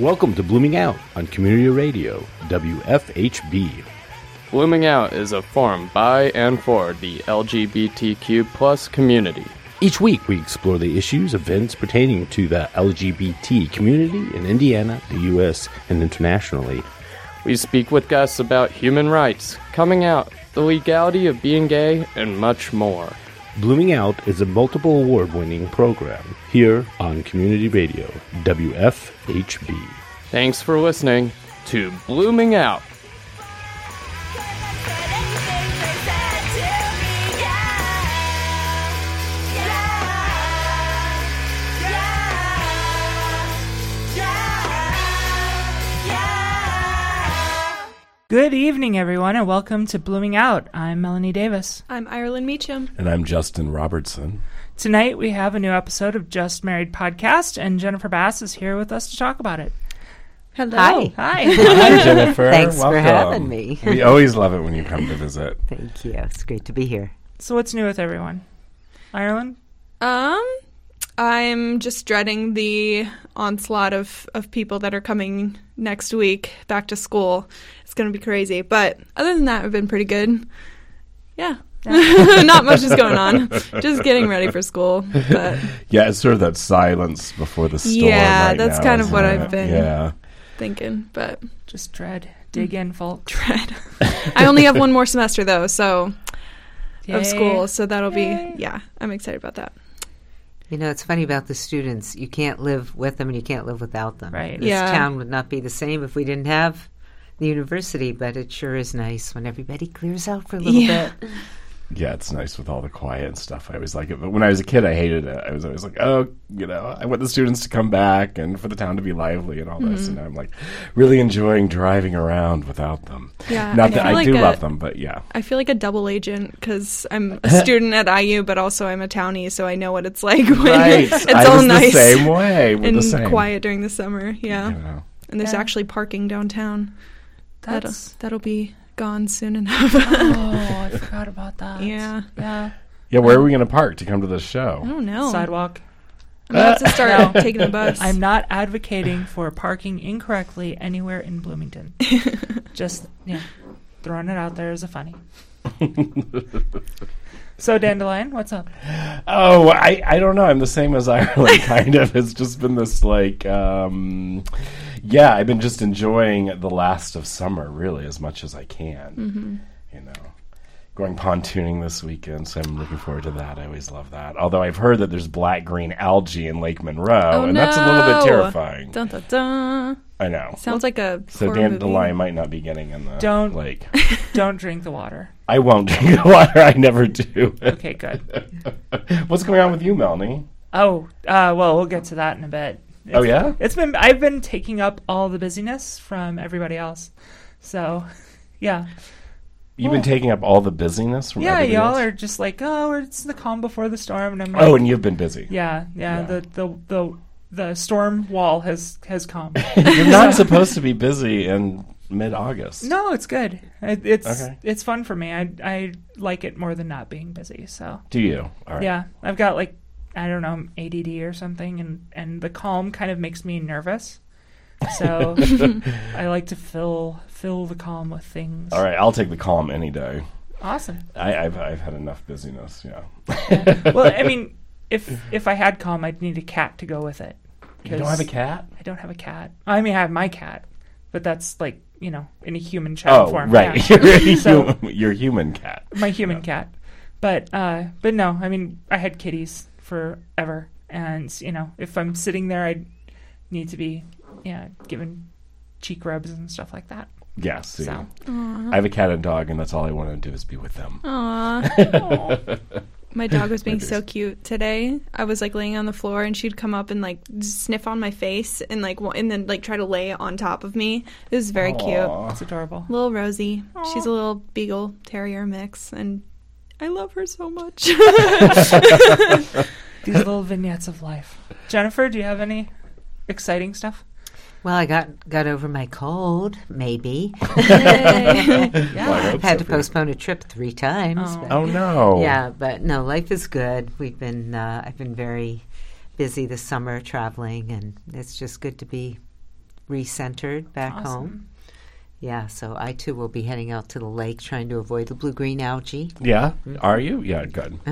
Welcome to Blooming Out on Community Radio, WFHB. Blooming Out is a forum by and for the LGBTQ plus community. Each week, we explore the issues, events pertaining to the LGBT community in Indiana, the U.S., and internationally. We speak with guests about human rights, coming out, the legality of being gay, and much more. Blooming Out is a multiple award winning program here on Community Radio, WFHB. Thanks for listening to Blooming Out. Good evening, everyone, and welcome to Blooming Out. I'm Melanie Davis. I'm Ireland Meacham. And I'm Justin Robertson. Tonight, we have a new episode of Just Married podcast, and Jennifer Bass is here with us to talk about it. Hello. Hi. Hi. Hi, Jennifer. Thanks for having me. We always love it when you come to visit. Thank you. It's great to be here. so, what's new with everyone? Ireland? Um, I'm just dreading the onslaught of, of people that are coming next week back to school. It's going to be crazy. But other than that, I've been pretty good. Yeah. Not much is going on. Just getting ready for school. But Yeah, it's sort of that silence before the storm. Yeah, right that's now, kind of what it? I've been- Yeah. thinking, but Just dread. Dig in, folks. dread. I only have one more semester though, so Yay. of school, so that'll Yay. be yeah. I'm excited about that. You know, it's funny about the students. You can't live with them and you can't live without them. Right. This Yeah. town would not be the same if we didn't have the university, but it sure is nice when everybody clears out for a little Yeah. bit. Yeah, it's nice with all the quiet and stuff. I always like it. But when I was a kid, I hated it. I was always like, oh, you know, I want the students to come back and for the town to be lively and all this. Mm-hmm. And I'm like really enjoying driving around without them. Yeah, Not I that I like do a- love them, but yeah. I feel like a double agent because I'm a student at IU, but also I'm a townie, so I know what it's like when Right. it's I all was nice the same way. We're and the same. quiet during the summer. Yeah, You know. and there's Yeah. actually parking downtown. That'll That's. that'll be gone soon enough. Oh, I forgot about that. yeah, Yeah. Yeah, where are we um, going to park to come to this show? I show? don't know. Sidewalk. I'm about to start No. taking the bus. I'm not advocating for parking incorrectly anywhere in Bloomington. Just, yeah, throwing it out there as a funny. So, Dandelion, what's up? Oh, I, I don't know. I'm the same as Ireland, kind of. It's just been this, like, um, yeah, I've been just enjoying the last of summer, really, as much as I can. Mm-hmm. You know, going pontooning this weekend, so I'm looking forward to that. I always love that. Although I've heard that there's black green algae in Lake Monroe, Oh, and that's a little bit terrifying. Dun, dun, dun. I know. Sounds like a So dandelion movie. might not be getting in the Don't- lake. Don't drink the water. I won't drink the water. I never do. Okay, good. What's going on with you, Melanie? Oh, uh, well, we'll get to that in a bit. Oh, yeah? It's been I've been taking up all the busyness from everybody else. So, yeah. You've been taking up all the busyness from Yeah, y'all else? are just like, "Oh, it's the calm before the storm." And I'm like, Oh, and you've been busy. yeah, yeah, Yeah. the the the the storm wall has has come. You're not supposed to be busy in mid-August. no, it's good. It, it's Okay. it's fun for me. I I like it more than not being busy. So, Do you? All right. yeah, I've got like I don't know ADD or something, and and the calm kind of makes me nervous. So I like to fill fill the calm with things. All right. I'll take the calm any day. Awesome. I, I've I've had enough busyness. Yeah. Well, I mean, if if I had calm, I'd need a cat to go with it. you don't have a cat? I don't have a cat. I mean, I have my cat, but that's like you know in a human child Oh, form. right. yeah. You're, So- human, you're human cat. my human cat. But uh, but no, I mean, I had kitties forever, and you know, if I'm sitting there, I need to be yeah given cheek rubs and stuff like that. Yeah. See, So I have a cat and dog, and that's all I want to do is be with them. Aw. My dog was being so cute today. I was like laying on the floor, and she'd come up and like sniff on my face, and like wa- and then like try to lay on top of me. It was very cute. Aw. it's adorable. Little Rosie. She's a little beagle terrier mix, and I love her so much. These little vignettes of life. Jennifer, do you have any exciting stuff? Well, I got got over my cold, maybe. Well, I hope Had so to for you. postpone a trip three times. Oh. but- Oh no. Yeah, but no, life is good. We've been uh, I've been very busy this summer traveling, and it's just good to be recentered back Awesome. home. Yeah, so I too will be heading out to the lake trying to avoid the blue green algae. Yeah, are you? Yeah, good.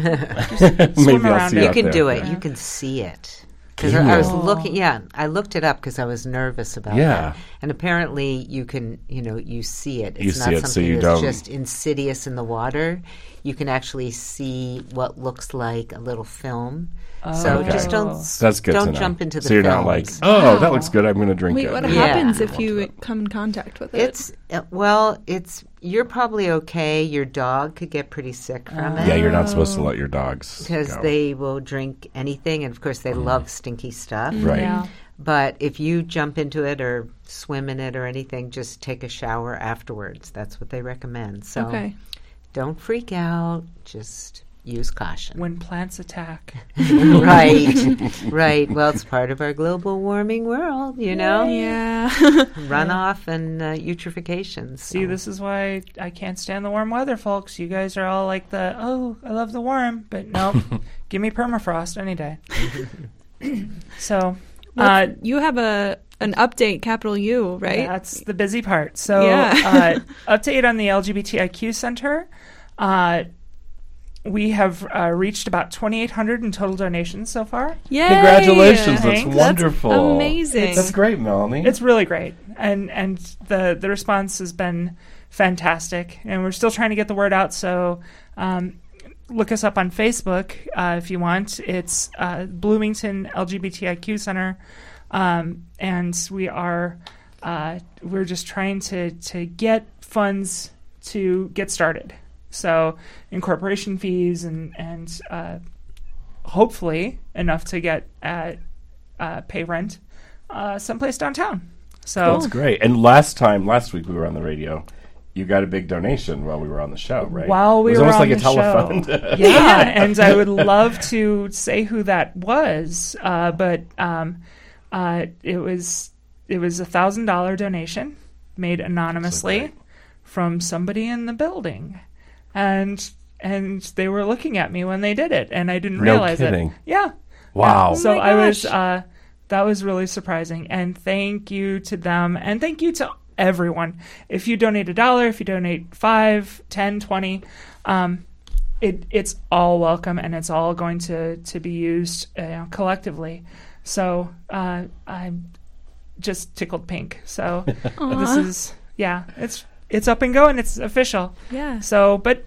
swim I'll around see you You can there. do it. Yeah. You can see it. Because I, was looking, yeah, I looked it up because I was nervous about Yeah. that. And apparently, you can, you know, you see it. It's You not see it, so something you that's don't- just insidious in the water. You can actually see what looks like a little film. So Okay. just don't That's good. don't to know. jump into the So you're not like, films. oh, that looks good. I'm going to drink Wait, it. what Yeah. happens if you come in contact with it? It's uh, well, it's you're probably okay. Your dog could get pretty sick from it. Yeah, you're not supposed to let your dogs because go. they will drink anything, and of course they love stinky stuff. Right. Yeah. But if you jump into it or swim in it or anything, just take a shower afterwards. That's what they recommend. So okay. Don't freak out. Just use caution. When plants attack. right, right. Well, it's part of our global warming world, you know. Yeah. Runoff and uh, eutrophication. See, this is why I can't stand the warm weather, folks. You guys are all like the, oh, I love the warm, but no, give me permafrost any day. so, uh, you have a an update, capital U, right? That's the busy part. So, Yeah. uh, update on the LGBTIQ Center. Uh, we have uh, reached about 2,800 in total donations so far. Yay! Congratulations. That's Thanks. wonderful. amazing. That's great, Melanie. It's really great, and and the the response has been fantastic, and we're still trying to get the word out. So. Um, Look us up on Facebook uh, if you want. It's uh, Bloomington LGBTIQ Center, um, and we are uh, we're just trying to to get funds to get started. So incorporation fees and and uh, hopefully enough to get uh, pay rent uh, someplace downtown. So That's great. And last time, last week we were on the radio, you got a big donation while we were on the show, right? While we it was were almost on like a the telephone. yeah, and I would love to say who that was, uh, but um, uh, it was it was a thousand dollar donation made anonymously great. from somebody in the building, and and they were looking at me when they did it, and I didn't No realize kidding. it. Yeah. Wow. So my I was uh, that was really surprising, and thank you to them, and thank you to everyone. If you donate a dollar, if you donate five, ten, twenty, um, it it's all welcome, and it's all going to to be used uh, collectively. So uh, I'm just tickled pink. So this is yeah, it's it's up and going. It's official. yeah. So, but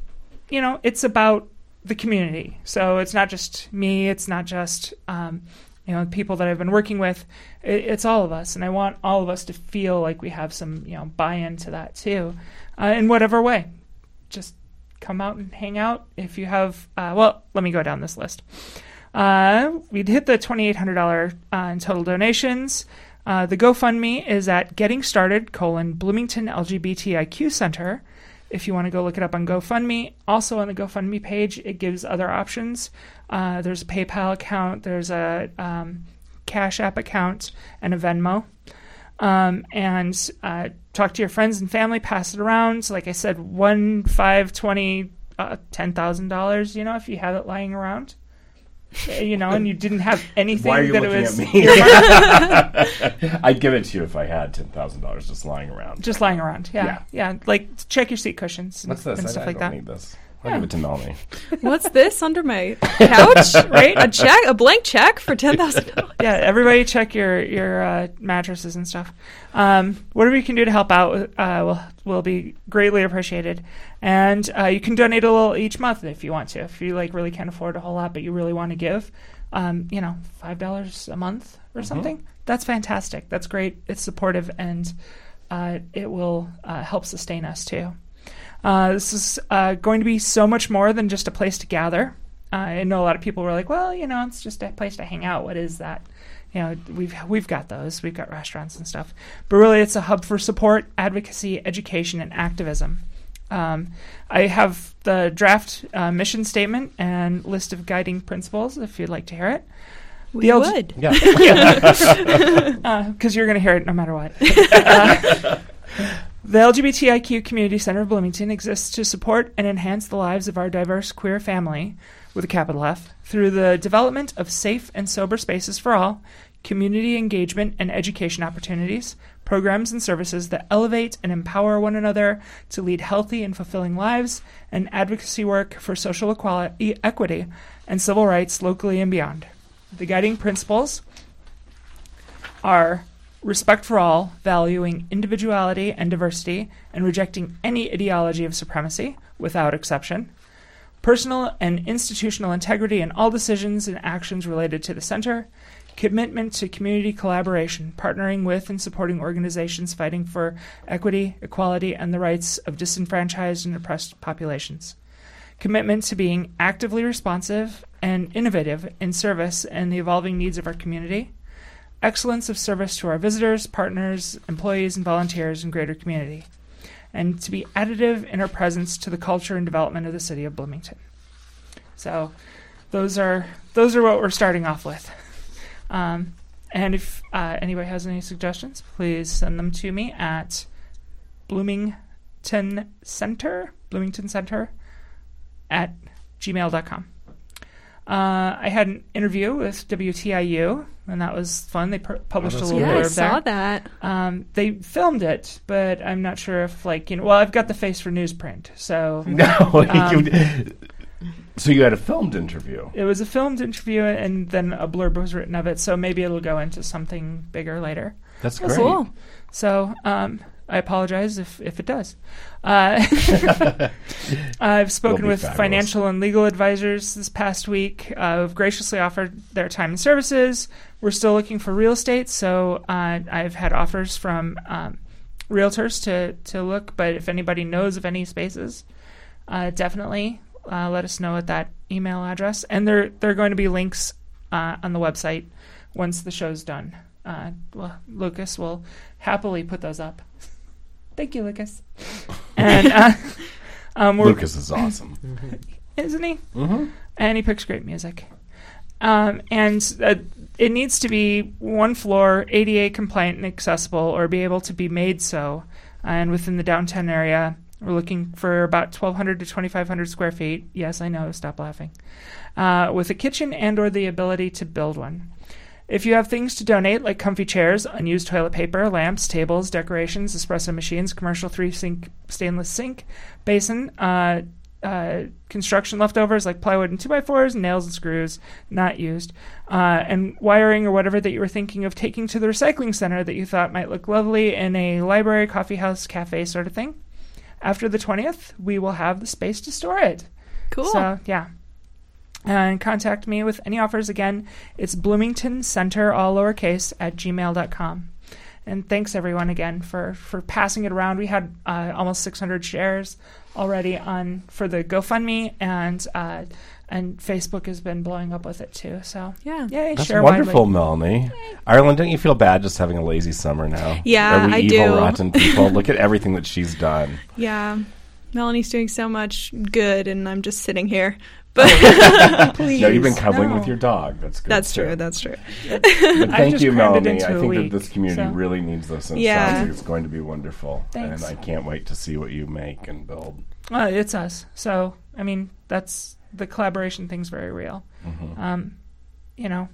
you know, it's about the community. So it's not just me. It's not just um, you know people that I've been working with. It, it's all of us, and I want all of us to feel like we have some you know buy-in to that too, uh, in whatever way. Just come out and hang out if you have. Uh, well, let me go down this list. Uh, we'd hit the twenty-eight hundred dollar uh, in total donations. Uh, the GoFundMe is at Getting Started colon Bloomington LGBTIQ Center. If you want to go look it up on GoFundMe, also on the GoFundMe page, it gives other options. Uh, there's a PayPal account, there's a um, Cash App account, and a Venmo. Um, and uh, talk to your friends and family, pass it around. So like I said, one, five, twenty, uh, ten thousand dollars. You know, if you have it lying around, you know, and you didn't have anything Why are you that looking it was at me? I'd give it to you if I had ten thousand dollars just lying around. just lying around. Yeah, yeah, like check your seat cushions and, What's this? and I, stuff I like don't that. need this. I'll give it to Melanie. What's this under my couch? right? A check, a blank check for ten thousand dollars. yeah, everybody check your your uh, mattresses and stuff. Um, whatever you can do to help out uh, will will be greatly appreciated. And uh, you can donate a little each month if you want to. If you like really can't afford a whole lot, but you really want to give, um, you know, five dollars a month or something. That's fantastic. That's great. It's supportive and uh, it will uh, help sustain us too. Uh, this is uh, going to be so much more than just a place to gather. Uh, I know a lot of people were like, "Well, you know, it's just a place to hang out. What is that?" You know, we've we've got those. We've got restaurants and stuff, but really, it's a hub for support, advocacy, education, and activism. Um, I have the draft uh, mission statement and list of guiding principles if you'd like to hear it. We The LG would. Yeah. because you're going to hear it no matter what. Uh, the LGBTIQ Community Center of Bloomington exists to support and enhance the lives of our diverse queer family, with a capital F, through the development of safe and sober spaces for all, community engagement and education opportunities, programs and services that elevate and empower one another to lead healthy and fulfilling lives, and advocacy work for social equality, equity and civil rights locally and beyond. The guiding principles are respect for all, valuing individuality and diversity, and rejecting any ideology of supremacy without exception. Personal and institutional integrity in all decisions and actions related to the center. Commitment to community collaboration, partnering with and supporting organizations fighting for equity, equality, and the rights of disenfranchised and oppressed populations. Commitment to being actively responsive and innovative in service and the evolving needs of our community excellence of service to our visitors, partners, employees, and volunteers and greater community, and to be additive in our presence to the culture and development of the city of Bloomington. So, those are those are what we're starting off with. Um, and if uh, anybody has any suggestions, please send them to me at Bloomington Center, Bloomington Center at gmail.com. Uh, I had an interview with WTIU, and that was fun. They pu- published a that's little Yeah, I blurb saw there. that. Um, they filmed it, but I'm not sure if like you know. Well, I've got the face for newsprint, so No, Um, so you had a filmed interview. it was a filmed interview, and then a blurb was written of it. So maybe it'll go into something bigger later. That's That's great. cool. So um, I apologize if, if it does. Uh, I've spoken with fabulous. financial and legal advisors this past week uh, who've graciously offered their time and services. We're still looking for real estate, so uh, I've had offers from um, realtors to, to look, but if anybody knows of any spaces, uh, definitely uh, let us know at that email address. And there, there are going to be links uh, on the website once the show's done. Uh, well, Lucas will happily put those up. Thank you, Lucas. And uh, um, we're, Lucas is awesome. isn't he? mm-hmm. And he picks great music. Um, and uh, it needs to be one floor, ADA compliant and accessible, or be able to be made so. And within the downtown area, we're looking for about 1,200 to 2,500 square feet. Yes, I know. Stop laughing. Uh, with a kitchen and/or the ability to build one. If you have things to donate, like comfy chairs, unused toilet paper, lamps, tables, decorations, espresso machines, commercial three sink stainless sink, basin, uh, uh, construction leftovers like plywood and 2x4s, nails and screws, not used, uh, and wiring or whatever that you were thinking of taking to the recycling center that you thought might look lovely in a library, coffee house, cafe sort of thing. After the 20th, we will have the space to store it. Cool. So, yeah. And contact me with any offers again. It's Bloomington Center, all lowercase, at gmail.com. And thanks everyone again for, for passing it around. We had uh, almost 600 shares already on for the GoFundMe, and uh, and Facebook has been blowing up with it too. So Yeah. yay, That's share wonderful, widely. Melanie. Ireland, don't you feel bad just having a lazy summer now? Yeah, Are we I evil, do. rotten people? Look at everything that she's done. Yeah. Melanie's doing so much good, and I'm just sitting here. But Please, no, you've been cuddling no. with your dog. That's good. that's too. true. That's true. Thank you, Melanie. I think week, that this community so- really needs this, and it Yeah. sounds like it's going to be wonderful. Thanks. And I can't wait to see what you make and build. Uh, it's us. So I mean, that's the collaboration thing's very real. Mhm. Um, you know,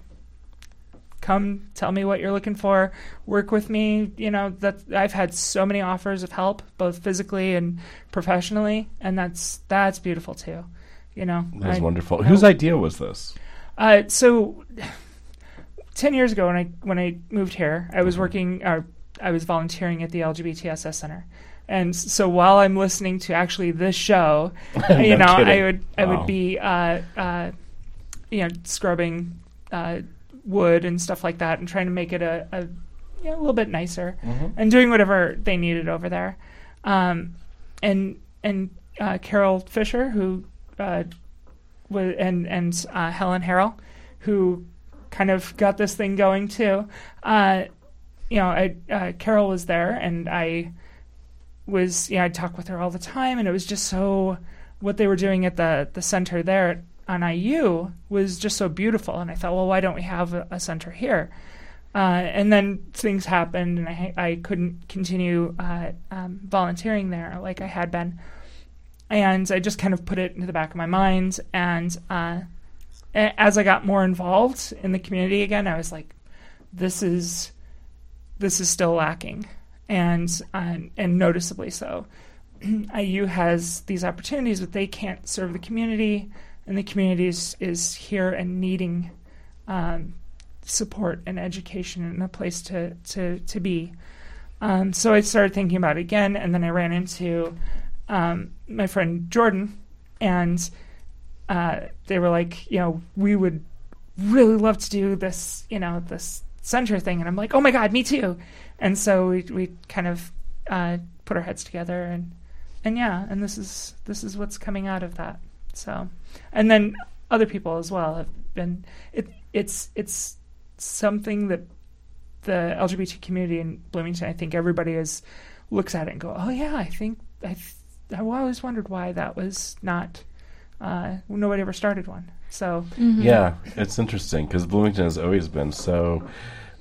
come tell me what you're looking for. Work with me. You know that I've had so many offers of help, both physically and professionally, and that's that's beautiful too. You know, That was wonderful. I- Whose idea was this? Uh, so ten years ago, when I when I moved here, I was Mhm. working. Or I was volunteering at the LGBTSS Center. And so while I'm listening to actually this show, you No know, I would I Wow. would be uh, uh, you know scrubbing uh, wood and stuff like that, and trying to make it a, a you know, a little bit nicer, Mhm. and doing whatever they needed over there. Um, and and uh, Carol Fisher, who uh, and and uh, Helen Harrell, who kind of got this thing going too. Uh, you know, I, uh, Carol was there, and I was you know I talked with her all the time, and it was just so what they were doing at the the center there on IU was just so beautiful, and I thought, well, why don't we have a, a center here? Uh, and then things happened, and I I couldn't continue uh, um, volunteering there like I had been, and I just kind of put it into the back of my mind. And uh, as I got more involved in the community again, I was like, this is this is still lacking, and uh, and noticeably so. IU has these opportunities, but they can't serve the community, and the community is, is here and needing um, support and education and a place to to to be. Um, so I started thinking about it again, and then I ran into um, my friend Jordan, and uh, they were like, you know, we would really love to do this, you know, this center thing, and I'm like, oh my god, me too. And so we we kind of uh, put our heads together, and and yeah, and this is this is what's coming out of that. So, and then other people as well have been. It it's it's something that the LGBT community in Bloomington, I think everybody is looks at it and go, oh yeah, I think I I always wondered why that was not. Uh, nobody ever started one. So Yeah, it's interesting because Bloomington has always been so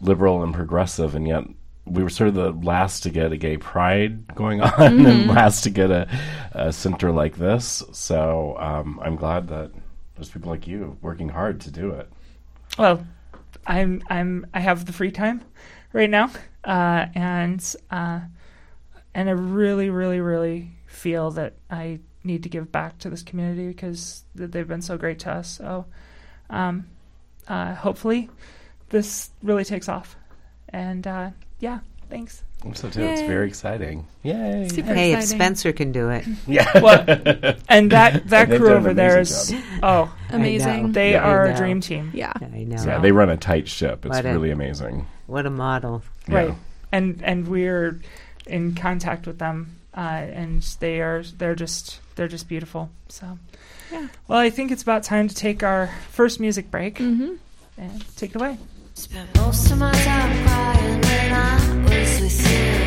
liberal and progressive, and yet we were sort of the last to get a gay pride going on and last to get a, a center like this. So um, I'm glad that there's people like you working hard to do it. well, I'm I'm I have the free time right now, uh, and uh, and I really, really, really feel that I need to give back to this community because they've been so great to us. So, um, uh, hopefully, this really takes off, and uh, yeah, thanks. I'm so too. It's very exciting. Yay! Super Hey, if. Spencer can do it, Yeah. Well, and that that They've crew over there is amazing oh, Amazing. they Yeah, are a dream team. Yeah. I know. yeah, they run a tight ship. It's What a- really amazing. What a model. Yeah. right and and we're in contact with them uh, and they are they're just they're just beautiful so Yeah. well i think it's about time to take our first music break Mm-hmm. and take it away Spent most of my time crying when I was with you. You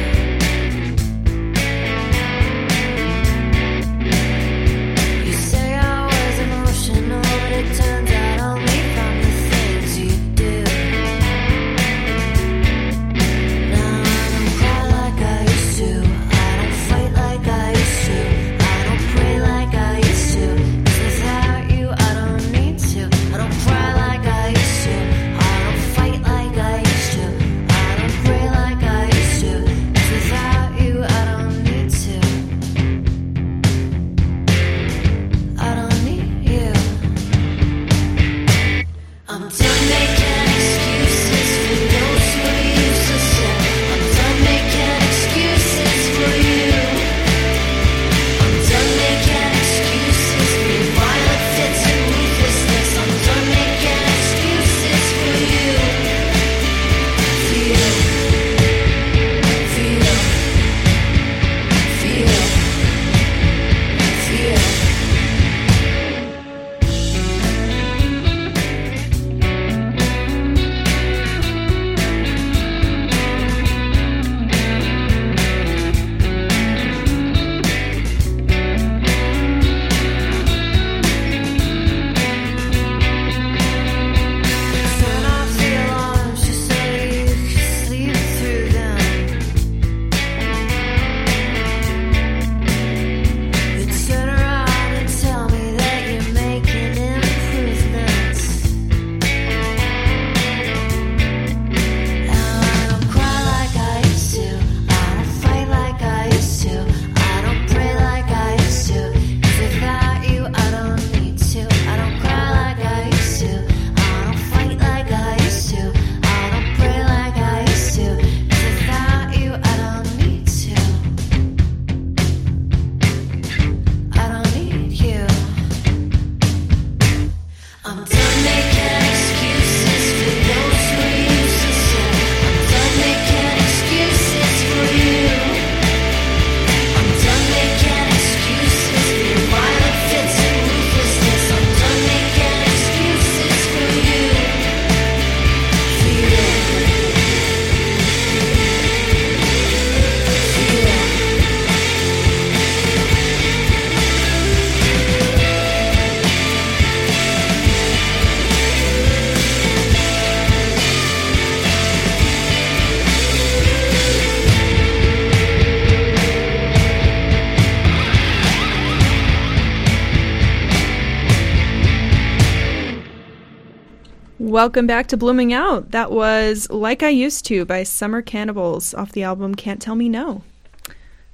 Welcome back to Blooming Out. That was Like I Used to by Summer Cannibals off the album Can't Tell Me No.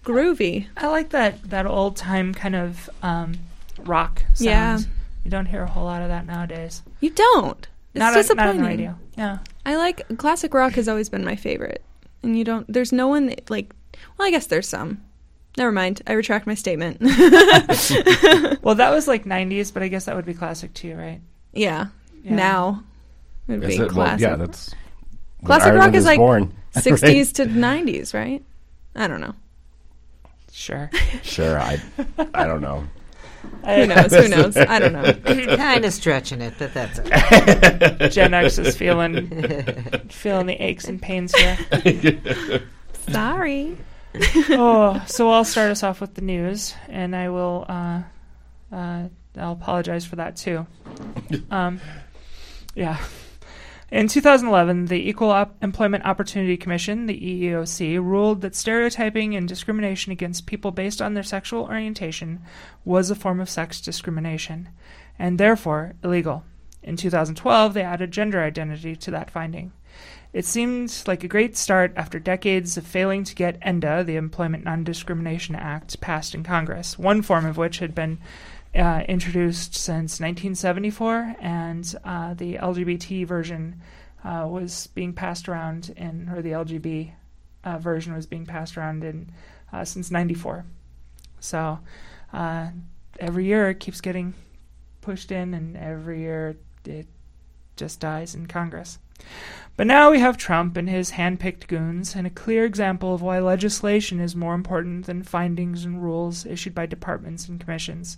Groovy. I like that that old time kind of um, rock sound. Yeah. You don't hear a whole lot of that nowadays. You don't. It's not, disappointing. not on the radio. Yeah. I like classic rock has always been my favorite. And you don't there's no one that, like well, I guess there's some. Never mind. I retract my statement. Well, that was like 90s, but I guess that would be classic too, right? yeah. Yeah. Now it would Is be it? Well, classic. yeah, that's Classic Ireland rock is like born. 60s to 90s, right? I don't know. Sure. Sure, I, I don't know. Who knows? Who knows? I don't know. kind of stretching it, but that's it. Gen X is feeling feeling the aches and pains here. Sorry. oh, so I'll start us off with the news, and I will. Uh, uh, I'll apologize for that too. Um, yeah. In 2011, the Equal Op- Employment Opportunity Commission, the EEOC, ruled that stereotyping and discrimination against people based on their sexual orientation was a form of sex discrimination, and therefore illegal. In 2012, they added gender identity to that finding. It seemed like a great start after decades of failing to get ENDA, the Employment Non Discrimination Act, passed in Congress, one form of which had been uh, introduced since 1974, and uh, the LGBT version uh, was being passed around in, or the LGB uh, version was being passed around in uh, since '94. So uh, every year it keeps getting pushed in, and every year it just dies in Congress. But now we have Trump and his hand-picked goons, and a clear example of why legislation is more important than findings and rules issued by departments and commissions.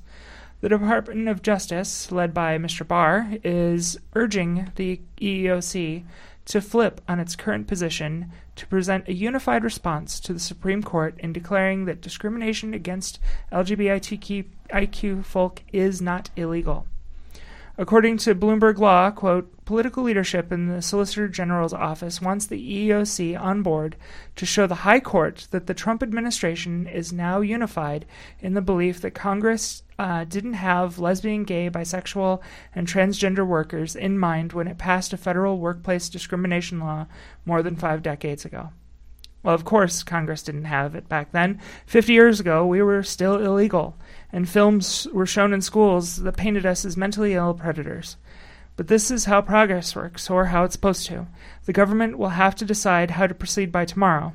The Department of Justice, led by Mr. Barr, is urging the EEOC to flip on its current position to present a unified response to the Supreme Court in declaring that discrimination against LGBTIQ folk is not illegal. According to Bloomberg Law, quote, political leadership in the Solicitor General's office wants the EEOC on board to show the High Court that the Trump administration is now unified in the belief that Congress uh, didn't have lesbian, gay, bisexual, and transgender workers in mind when it passed a federal workplace discrimination law more than five decades ago. Well, of course, Congress didn't have it back then. Fifty years ago, we were still illegal, and films were shown in schools that painted us as mentally ill predators. But this is how progress works, or how it's supposed to. The government will have to decide how to proceed by tomorrow.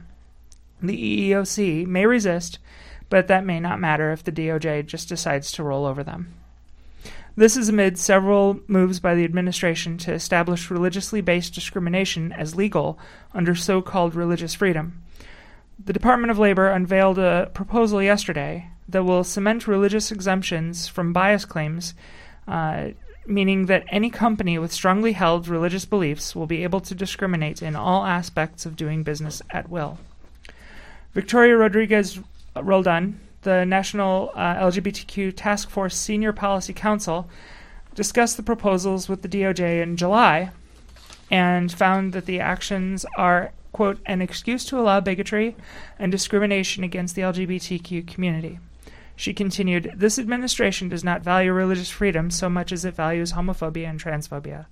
The EEOC may resist, but that may not matter if the DOJ just decides to roll over them. This is amid several moves by the administration to establish religiously based discrimination as legal under so called religious freedom. The Department of Labor unveiled a proposal yesterday that will cement religious exemptions from bias claims, uh, meaning that any company with strongly held religious beliefs will be able to discriminate in all aspects of doing business at will. Victoria Rodriguez Roldan, the National uh, LGBTQ Task Force Senior Policy Counsel, discussed the proposals with the DOJ in July and found that the actions are, quote, an excuse to allow bigotry and discrimination against the LGBTQ community. She continued, This administration does not value religious freedom so much as it values homophobia and transphobia.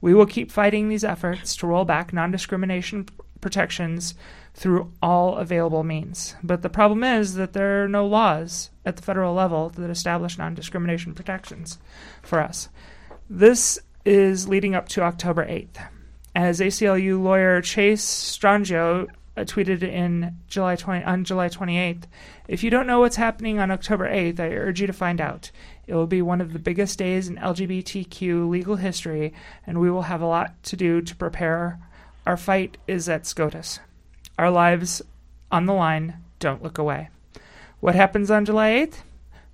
We will keep fighting these efforts to roll back non discrimination protections through all available means. But the problem is that there are no laws at the federal level that establish non discrimination protections for us. This is leading up to October 8th. As ACLU lawyer Chase Strangio uh, tweeted in July 20, on July 28th, if you don't know what's happening on October 8th, I urge you to find out. It will be one of the biggest days in LGBTQ legal history, and we will have a lot to do to prepare. Our fight is at SCOTUS. Our lives on the line. Don't look away. What happens on July 8th?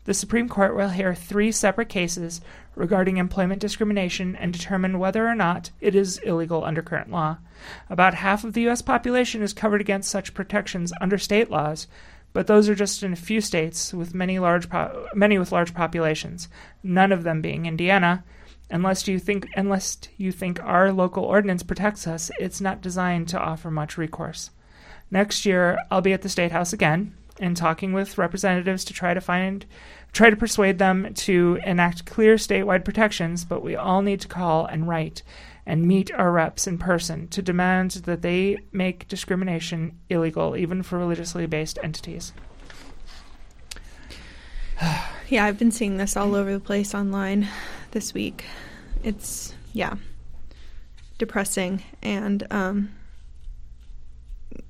The Supreme Court will hear three separate cases regarding employment discrimination and determine whether or not it is illegal under current law. About half of the U.S. population is covered against such protections under state laws, but those are just in a few states with many large po- many with large populations, none of them being Indiana. Unless you think unless you think our local ordinance protects us, it's not designed to offer much recourse. Next year, I'll be at the State House again and talking with representatives to try to find try to persuade them to enact clear statewide protections, but we all need to call and write and meet our reps in person to demand that they make discrimination illegal, even for religiously based entities. Yeah, I've been seeing this all over the place online this week. It's yeah, depressing, and um,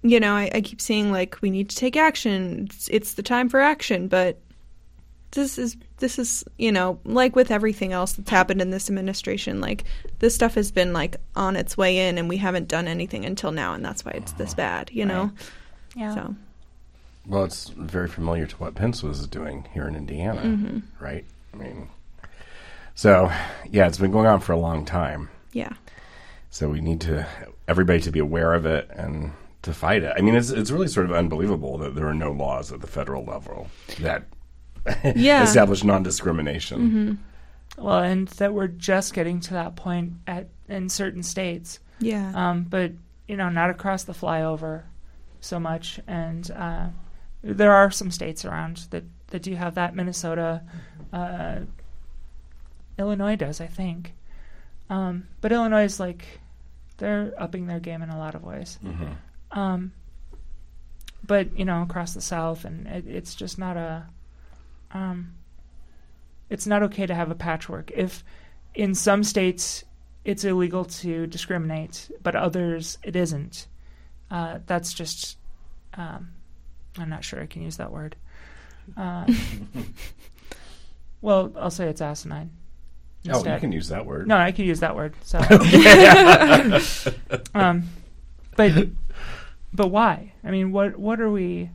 you know, I, I keep seeing like we need to take action. It's, it's the time for action, but this is this is you know like with everything else that's happened in this administration, like this stuff has been like on its way in, and we haven't done anything until now, and that's why it's this bad. You know, Yeah. so Well, it's very familiar to what Pence was doing here in Indiana, Mm-hmm. right? I mean, so yeah, it's been going on for a long time. yeah, So we need to everybody to be aware of it and to fight it. I mean, it's it's really sort of unbelievable that there are no laws at the federal level that Yeah. establish non-discrimination. Well, and that we're just getting to that point at in certain states. yeah, um, but you know, not across the flyover so much. And uh, there are some states around that that do have that. Minnesota, uh, Illinois does, I think. Um, but Illinois is like they're upping their game in a lot of ways. Um, but you know, across the South, and it, it's just not a. Um, it's not okay to have a patchwork. If in some states it's illegal to discriminate, but others it isn't. Uh, that's just, um, I'm not sure I can use that word. Uh, well, I'll say it's asinine. Oh, you can use that word. No, I can use that word. So, um, but but why? I mean, what what are we?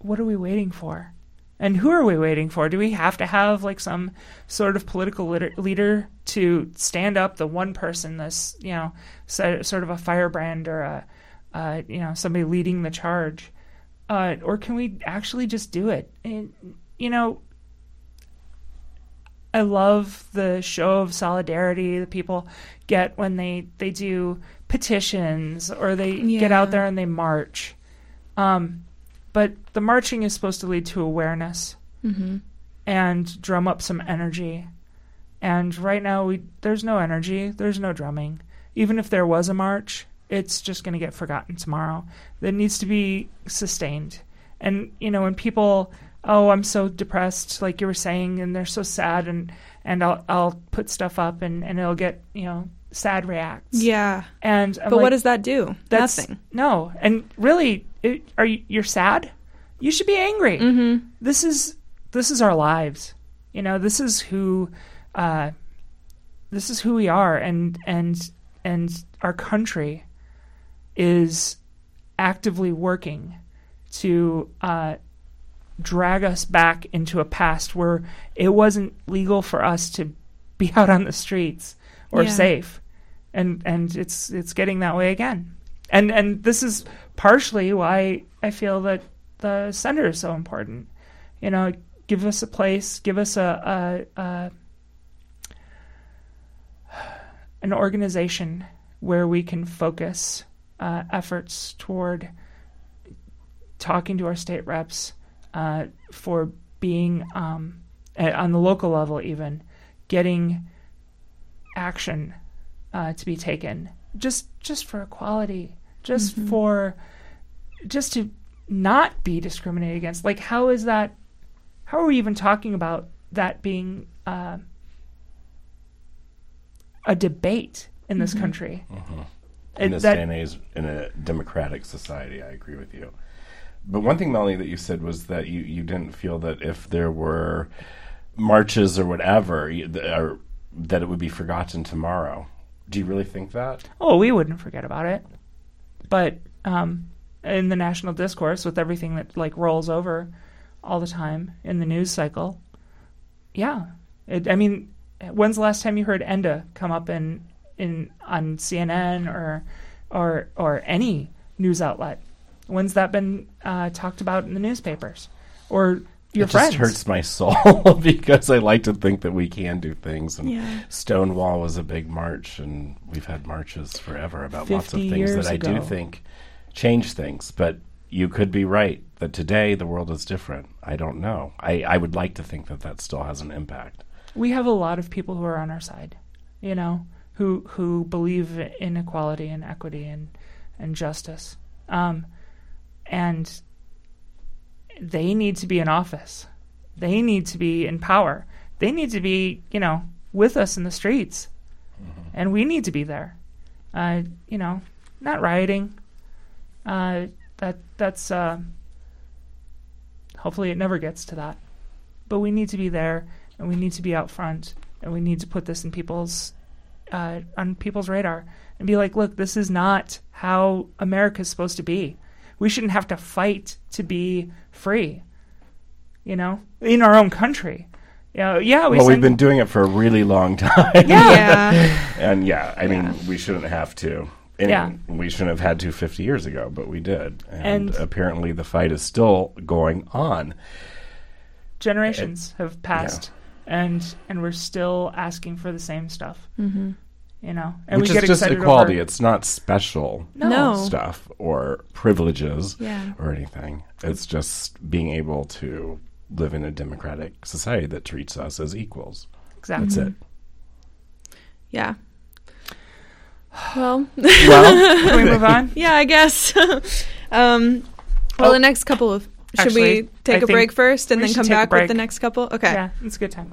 What are we waiting for? And who are we waiting for? Do we have to have like some sort of political leader, to stand up the one person, this you know, so, sort of a firebrand or a, uh, you know, somebody leading the charge, uh, or can we actually just do it? And, you know, I love the show of solidarity that people get when they, they do petitions or they get out there and they march. Um, but the marching is supposed to lead to awareness and drum up some energy. And right now, we there's no energy. There's no drumming. Even if there was a march, it's just going to get forgotten tomorrow. That needs to be sustained. And you know, when people, oh, I'm so depressed, like you were saying, and they're so sad, and and I'll I'll put stuff up, and and it'll get you know sad reacts. yeah. And I'm But like, what does that do? that's Nothing. no. And really, it, are you you're sad? You should be angry. Mm-hmm. This is this is our lives. You know, this is who uh, this is who we are, and and and our country is actively working to uh, drag us back into a past where it wasn't legal for us to be out on the streets or Yeah. safe, and and it's it's getting that way again. And and this is partially why I feel that the center is so important. You know, give us a place, give us a, a, a an organization where we can focus uh, efforts toward talking to our state reps uh, for being um, a- on the local level, even getting action uh, to be taken just just for equality, just for just to not be discriminated against. Like, how is that? How are we even talking about that being uh, a debate in this country? in It- this that- day and age, in a democratic society, I agree with you. But one thing, Melanie, that you said was that you, you didn't feel that if there were marches or whatever, or, that it would be forgotten tomorrow. Do you really think that? Oh, we wouldn't forget about it. But um, in the national discourse, with everything that like rolls over all the time in the news cycle, yeah. It, I mean, when's the last time you heard ENDA come up in in on CNN or or or any news outlet? When's that been uh, talked about in the newspapers or your friends? it friends? just hurts my soul because I like to think that we can do things. And Yeah. Stonewall was a big march, and we've had marches forever about lots of things that I do think change things. But you could be right that today the world is different. I don't know. I, I would like to think that that still has an impact. we have a lot of people who are on our side. you know, who who believe in equality and equity and and justice, um, and they need to be in office. They need to be in power. They need to be, you know, with us in the streets, and we need to be there. Uh, you know, not rioting. Uh, that that's uh, hopefully it never gets to that. But we need to be there, and we need to be out front, and we need to put this in people's uh, on people's radar and be like, look, this is not how America's supposed to be. We shouldn't have to fight to be free. You know, in our own country. You know, yeah, we well, we've been doing it for a really long time. Yeah. and yeah, I mean, we shouldn't have to. And Yeah. we shouldn't have had to 50 years ago, but we did. And, And- apparently the fight is still going on. generations have passed, and and we're still asking for the same stuff. Mm-hmm. You know, and which we is get just excited equality. Over, It's not special No. stuff or privileges Yeah. or anything. It's just being able to live in a democratic society that treats us as equals. exactly. That's it. Yeah. Well, Well, Can we move on? yeah, I guess. um, well, Oh. the next couple of. Should Actually, we take I a break first and then come back with the next couple? Okay. Yeah, it's a good time.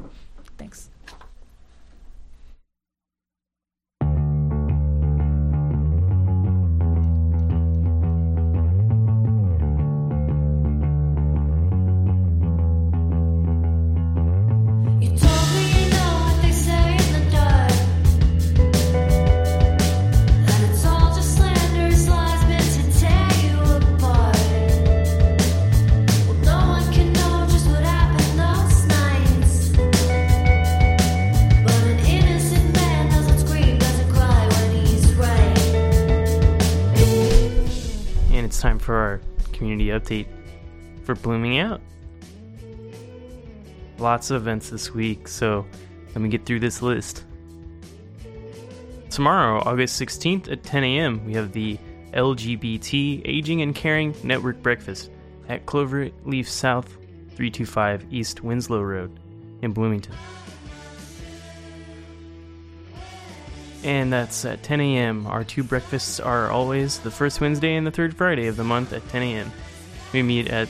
Update for Blooming Out. Lots of events this week, so let me get through this list. Tomorrow, August 16th at 10 a.m., we have the LGBT Aging and Caring Network Breakfast at Cloverleaf South 325 East Winslow Road in Bloomington. And that's at 10 a.m. Our two breakfasts are always the first Wednesday and the third Friday of the month at 10 a.m. We meet at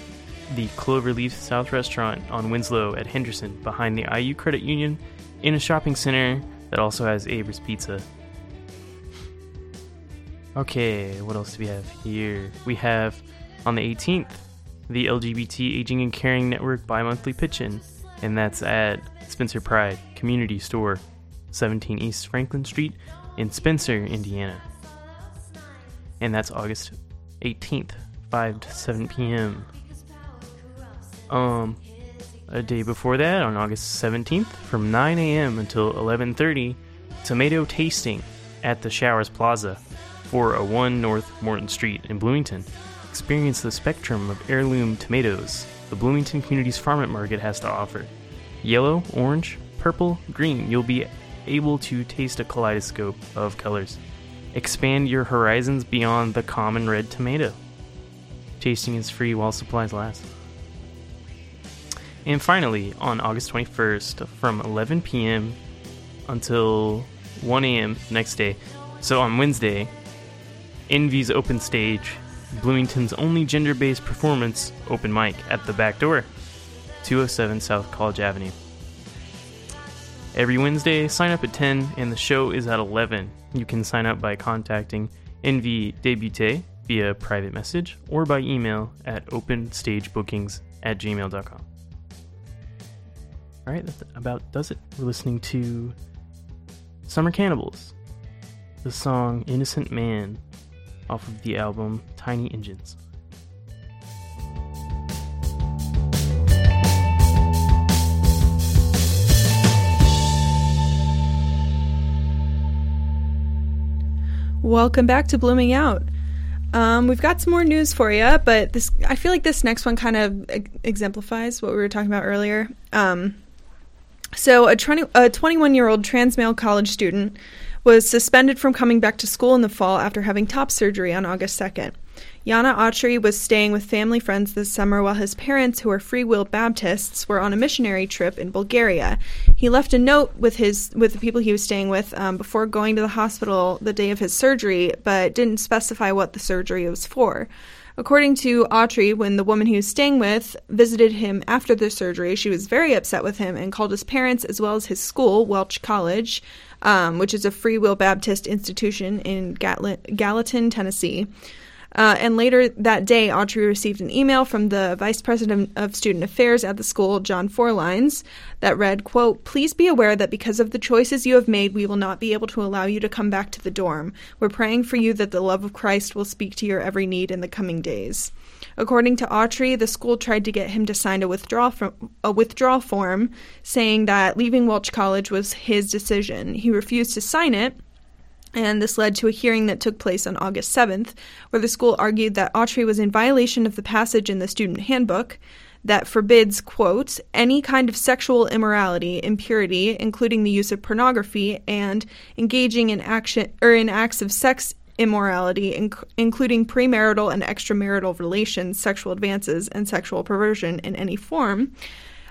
the Cloverleaf South Restaurant on Winslow at Henderson behind the IU Credit Union in a shopping center that also has Avers Pizza. Okay, what else do we have here? We have on the 18th the LGBT Aging and Caring Network bi monthly pitch in, and that's at Spencer Pride Community Store, 17 East Franklin Street in Spencer, Indiana. And that's August 18th, 5 to 7 p.m. Um, a day before that, on August 17th, from 9 a.m. until 11:30, tomato tasting at the Showers Plaza, 401 North Morton Street in Bloomington. Experience the spectrum of heirloom tomatoes the Bloomington Community's Farm Market has to offer. Yellow, orange, purple, green. You'll be able to taste a kaleidoscope of colors. Expand your horizons beyond the common red tomato. Tasting is free while supplies last. And finally, on August 21st, from 11 p.m. until 1 a.m. next day, so on Wednesday, Envy's Open Stage, Bloomington's only gender based performance open mic at the back door, 207 South College Avenue. Every Wednesday, sign up at 10 and the show is at 11. You can sign up by contacting Envy Debute via private message or by email at openstagebookings at gmail.com. All right, that about does it. We're listening to Summer Cannibals, the song Innocent Man off of the album Tiny Engines. Welcome back to Blooming Out. Um, we've got some more news for you, but this I feel like this next one kind of ex- exemplifies what we were talking about earlier. Um, so, a 20, a 21 year old trans male college student was suspended from coming back to school in the fall after having top surgery on August 2nd. Yanna Awtrey was staying with family friends this summer while his parents, who are Free Will Baptists, were on a missionary trip in Bulgaria. He left a note with his with the people he was staying with um, before going to the hospital the day of his surgery, but didn't specify what the surgery was for. According to Autry, when the woman he was staying with visited him after the surgery, she was very upset with him and called his parents as well as his school, Welch College, um, which is a Free Will Baptist institution in Gallatin, Tennessee. Uh, and later that day, Awtrey received an email from the vice president of student affairs at the school, John Forlines, that read, quote, Please be aware that because of the choices you have made, we will not be able to allow you to come back to the dorm. We're praying for you that the love of Christ will speak to your every need in the coming days. According to Awtrey, the school tried to get him to sign a withdrawal, from, a withdrawal form saying that leaving Welch College was his decision. He refused to sign it, and this led to a hearing that took place on August 7th, where the school argued that Awtrey was in violation of the passage in the student handbook that forbids, quote, any kind of sexual immorality, impurity, including the use of pornography, and engaging in action or in acts of sex immorality, inc- including premarital and extramarital relations, sexual advances, and sexual perversion in any form.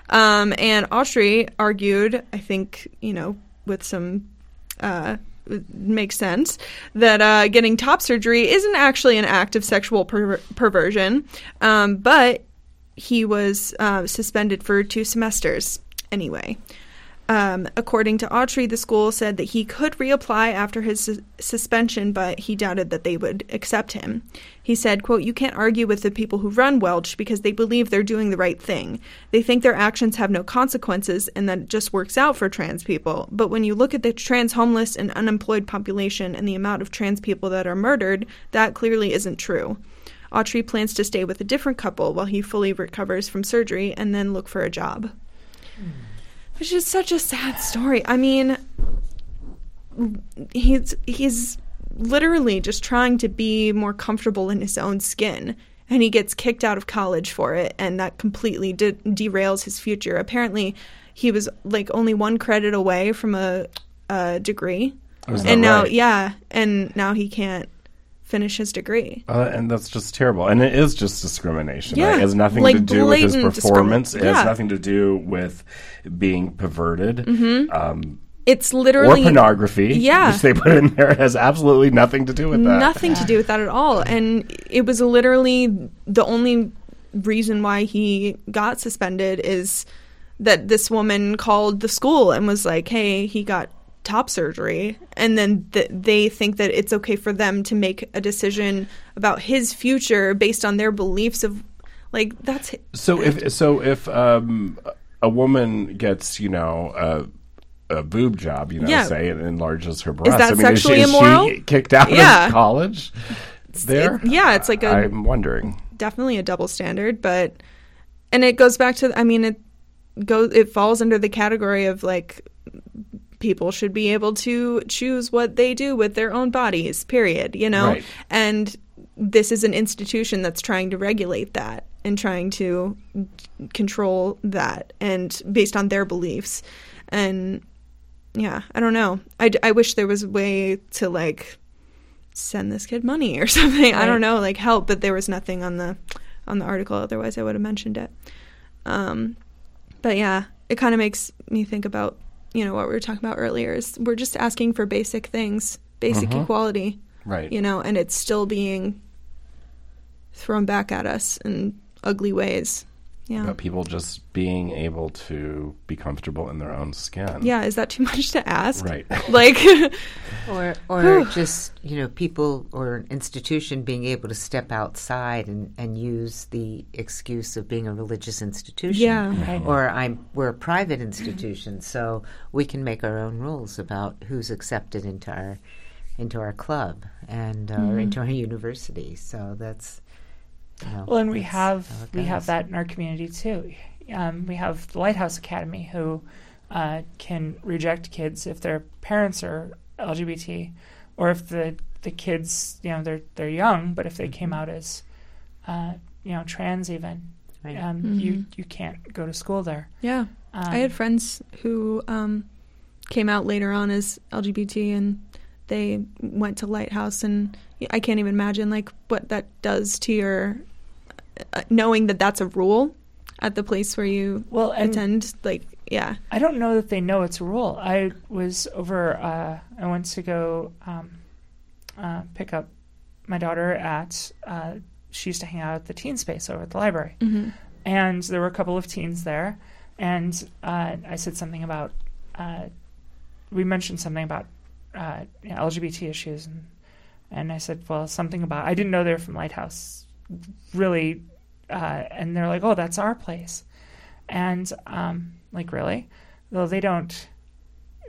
Um, and Awtrey argued, I think, you know, with some uh, makes sense that uh, getting top surgery isn't actually an act of sexual per- perversion, um, but he was uh, suspended for two semesters anyway. Um, according to Awtrey, the school said that he could reapply after his sus- suspension, but he doubted that they would accept him. He said, quote, You can't argue with the people who run Welch because they believe they're doing the right thing. They think their actions have no consequences and that it just works out for trans people. But when you look at the trans homeless and unemployed population and the amount of trans people that are murdered, that clearly isn't true. Awtrey plans to stay with a different couple while he fully recovers from surgery and then look for a job. Which is such a sad story. I mean, he's he's literally just trying to be more comfortable in his own skin and he gets kicked out of college for it and that completely de- derails his future. Apparently he was like only one credit away from a, a degree. Oh, and now yeah and now he can't finish his degree Uh, and that's just terrible. And it is just discrimination. Yeah, Right? It has nothing like to do with his performance. It has nothing to do with being perverted. Um, it's or literally pornography. Yeah. Which they put in there. It has absolutely nothing to do with that. Nothing to do with that at all. And it was literally the only reason why he got suspended is that this woman called the school and was like, "Hey, he got top surgery," and then th- they think that it's okay for them to make a decision about his future based on their beliefs of like that's So if so if um, a woman gets you know a, a boob job, you know, Yeah. say it enlarges her breasts. that I mean, sexually is she, immoral? Is she kicked out Yeah. of college? There, it- yeah, it's like a I'm wondering. definitely a double standard, but and it goes back to I mean it goes it falls under the category of like people should be able to choose what they do with their own bodies, period, you know? Right. And this is an institution that's trying to regulate that and trying to control that and based on their beliefs. And yeah, I don't know. I, I wish there was a way to like send this kid money or something. I don't know, like help, but there was nothing on the on the article. Otherwise, I would have mentioned it. Um, but yeah, it kind of makes me think about you know what we were talking about earlier. Is we're just asking for basic things, basic Mhm. equality, Right. you know, and it's still being thrown back at us in ugly ways. Yeah. About people just being able to be comfortable in their own skin. Yeah, is that too much to ask? Right. Like, Or, or just you know, people or an institution being able to step outside and, and use the excuse of being a religious institution. Yeah. Or I'm we're a private institution, so we can make our own rules about who's accepted into our into our club and uh, or into our university. So that's you Well, and we have how it we have that in our community too. Um, we have the Lighthouse Academy who uh, can reject kids if their parents are LGBT, or if the the kids you know they're they're young, but if they came out as uh, you know trans even, Right. um, you you can't go to school there. yeah. Um, I had friends who um, came out later on as LGBT, and they went to Lighthouse, and I can't even imagine like what that does to your uh, knowing that that's a rule at the place where you Well, attend. Like, yeah, I don't know that they know it's a rule. I was over. Uh, I went to go um, uh, pick up my daughter at. Uh, she used to hang out at the teen space over at the library, and there were a couple of teens there, and uh, I said something about. Uh, we mentioned something about uh, LGBT issues, and and I said, well, something about. I didn't know they were from Lighthouse, really, uh, and they're like, oh, that's our place, and um, like really, though they don't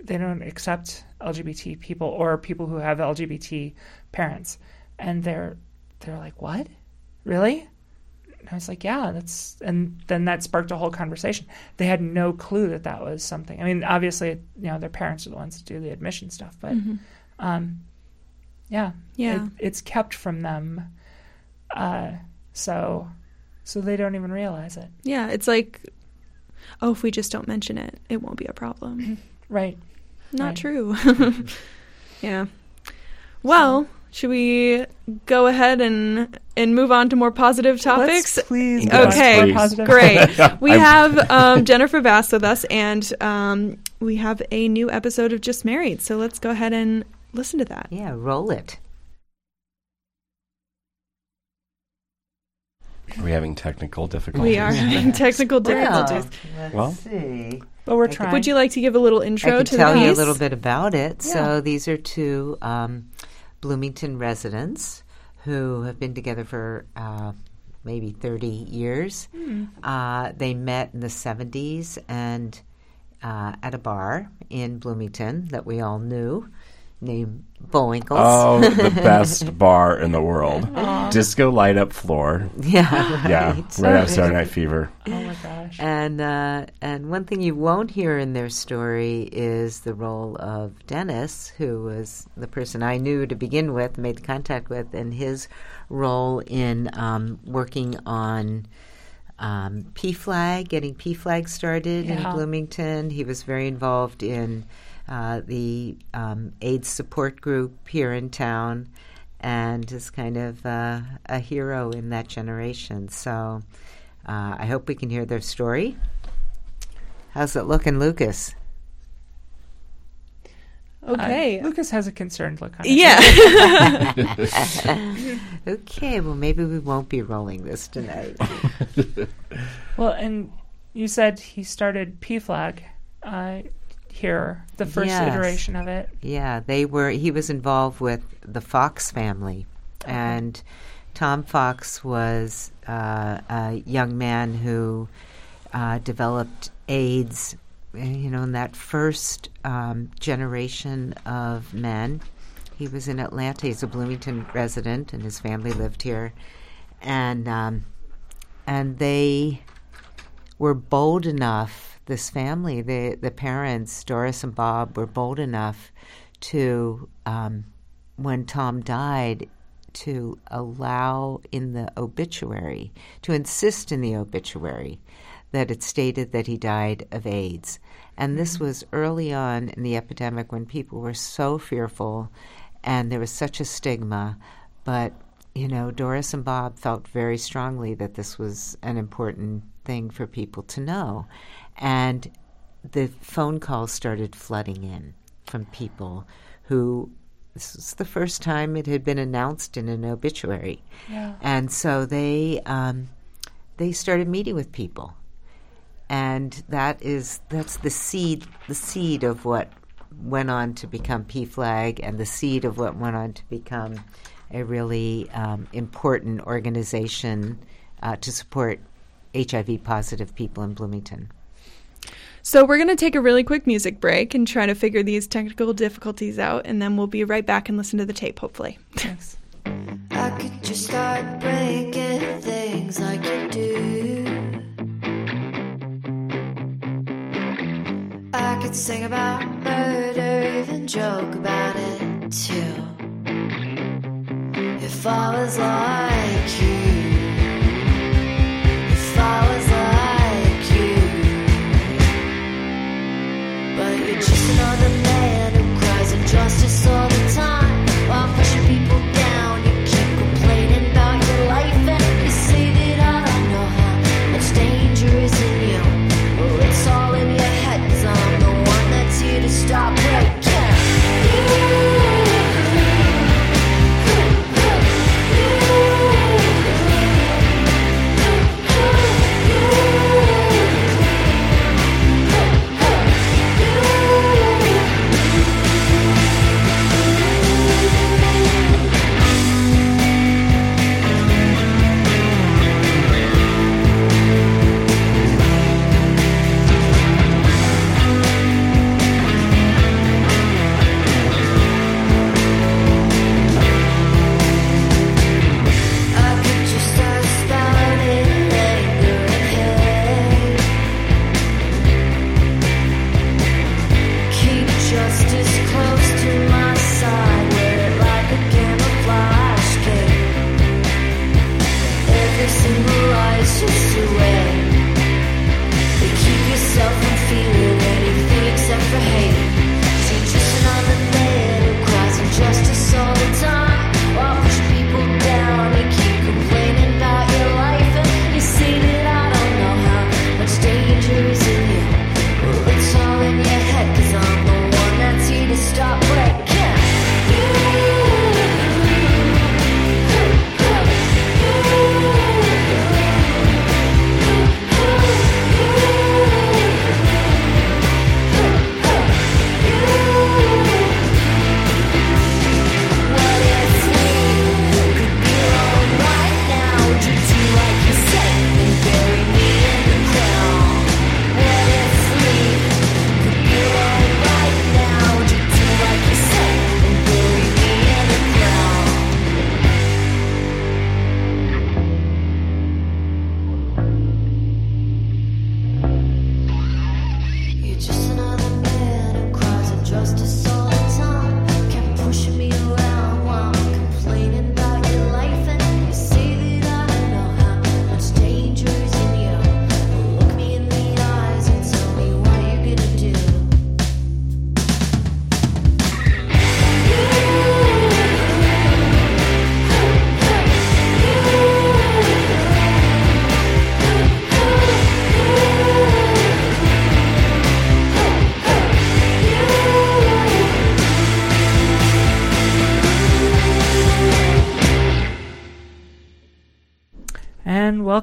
they don't accept LGBT people or people who have LGBT parents, and they're they're like, what, really? And I was like, yeah, that's, and then that sparked a whole conversation. They had no clue that that was something. I mean, obviously, you know, their parents are the ones that do the admission stuff, but, um, yeah, Yeah. it, it's kept from them, uh, so, so they don't even realize it, yeah. It's like, oh, if we just don't mention it, it won't be a problem. right? Not Right. true. yeah. Well, should we go ahead and and move on to more positive topics? Let's please. Yes, go on to okay, please. positive- Great. We have um, Jennifer Bass with us, and um, we have a new episode of Just Married. So let's go ahead and listen to that. Yeah, roll it. Are we having technical difficulties? We are having technical difficulties. Well, let's Well. see. But we're I trying. Would you like to give a little intro I can to tell the you a little bit about it. Yeah. So these are two um, Bloomington residents who have been together for uh, maybe 30 years. Uh, they met in the 70s and uh, at a bar in Bloomington that we all knew named Bullwinkle's. Oh, the best bar in the world. Disco light up floor. yeah, Yeah, right. right after Saturday Night Fever. Oh my gosh. And uh, and one thing you won't hear in their story is the role of Dennis, who was the person I knew to begin with, made contact with, and his role in um, working on um, Flag, getting PFLAG started Yeah. in Bloomington. He was very involved in uh, the um, AIDS support group here in town, and is kind of uh, a hero in that generation. So. Uh, I hope we can hear their story. How's it looking, Lucas? Okay. Uh, Lucas has a concerned look on his yeah. Okay, well, maybe we won't be rolling this tonight. Well, and you said he started PFLAG uh, here, the first Yes. iteration of it. yeah, they were. He was involved with the Fox family, and Tom Fox was uh, a young man who uh, developed AIDS. You know, in that first um, generation of men, he was in Atlanta. He's a Bloomington resident, and his family lived here, and um, and they were bold enough. This family, the the parents, Doris and Bob, were bold enough to, um, when Tom died, to allow in the obituary, to insist in the obituary that it stated that he died of AIDS. And this was early on in the epidemic when people were so fearful and there was such a stigma. But, you know, Doris and Bob felt very strongly that this was an important thing for people to know. And the phone calls started flooding in from people who this was the first time it had been announced in an obituary, Yeah. and so they um, they started meeting with people, and that is that's the seed the seed of what went on to become PFLAG and the seed of what went on to become a really um, important organization uh, to support HIV positive people in Bloomington. So we're going to take a really quick music break and try to figure these technical difficulties out, and then we'll be right back and listen to the tape, hopefully. Thanks. I could just start breaking things like you do. I could sing about murder, even joke about it too. If I was like you, just another man who cries and justice all the time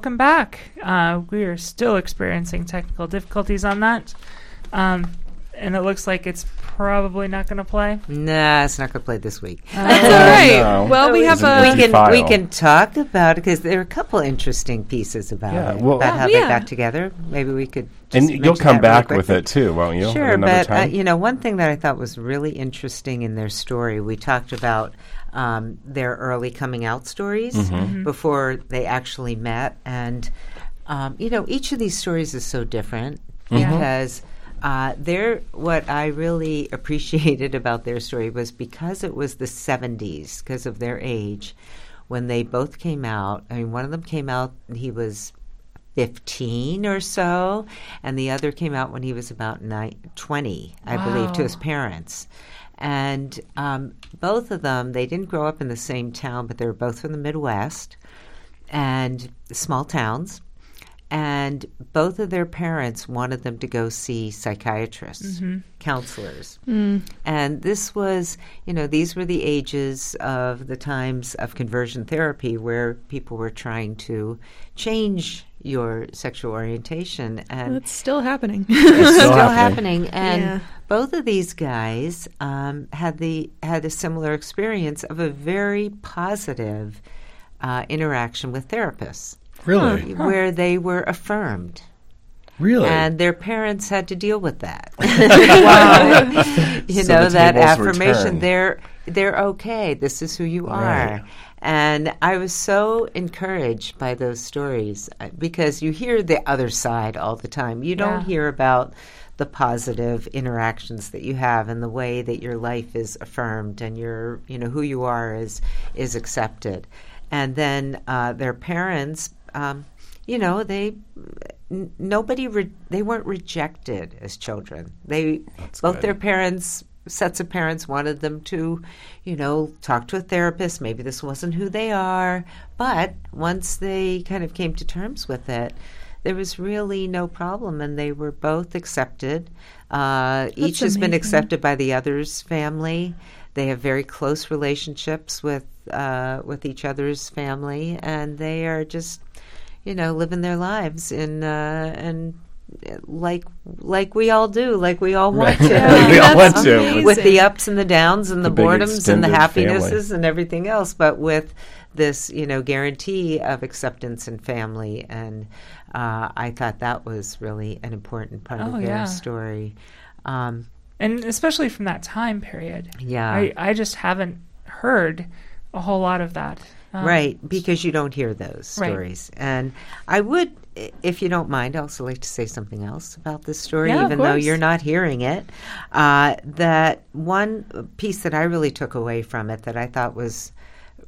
welcome back. Uh, we are still experiencing technical difficulties on that. Um, and it looks like it's probably not going to play. Nah, it's not going to play this week. That's all right. no. Well, we have a. we can file. we can talk about it because there are a couple interesting pieces about Yeah, it well- about Oh, how yeah. they got together. Maybe we could. And you'll come that really back with it too, won't you? Sure, another but uh, you know, one thing that I thought was really interesting in their story, we talked about um, their early coming out stories Mm-hmm. before they actually met, and um, you know, each of these stories is so different Mm-hmm. because. Uh, their what I really appreciated about their story was because it was the 70s, because of their age, when they both came out. I mean, one of them came out, he was 15 or so, and the other came out when he was about nine, 20, I believe, to his parents. And um, both of them, they didn't grow up in the same town, but they were both from the Midwest and small towns. And both of their parents wanted them to go see psychiatrists, counselors. And this was, you know, these were the ages of the times of conversion therapy where people were trying to change your sexual orientation. And It's still happening. it's still happening. happening. And Yeah. both of these guys um, had the had a similar experience of a very positive uh, interaction with therapists, really, where they were affirmed. really, And their parents had to deal with that. you So know, that affirmation. return. They're they're okay. This is who you are. Right. And I was so encouraged by those stories uh, because you hear the other side all the time. You don't Yeah. hear about the positive interactions that you have and the way that your life is affirmed and your you know who you are is is accepted. And then uh, their parents, um, you know, they n- nobody re- they weren't rejected as children. They both good. their parents sets of parents wanted them to, you know, talk to a therapist. Maybe this wasn't who they are. But once they kind of came to terms with it, there was really no problem, and they were both accepted. Uh, each has been accepted by the other's family. They have very close relationships with uh, with each other's family, and they are just, you know, living their lives in uh, and like like we all do, like we all want to. Like we all want to. amazing. with the ups and the downs and the, The boredoms and the extended happinesses and everything else, but with this, you know, guarantee of acceptance and family. And uh, I thought that was really an important part Oh, of their yeah. story. Um, and especially from that time period. Yeah. I, I just haven't heard a whole lot of that. Um, right, because you don't hear those Right. stories. And I would, if you don't mind, also like to say something else about this story, Yeah, even though you're not hearing it. Uh, that one piece that I really took away from it that I thought was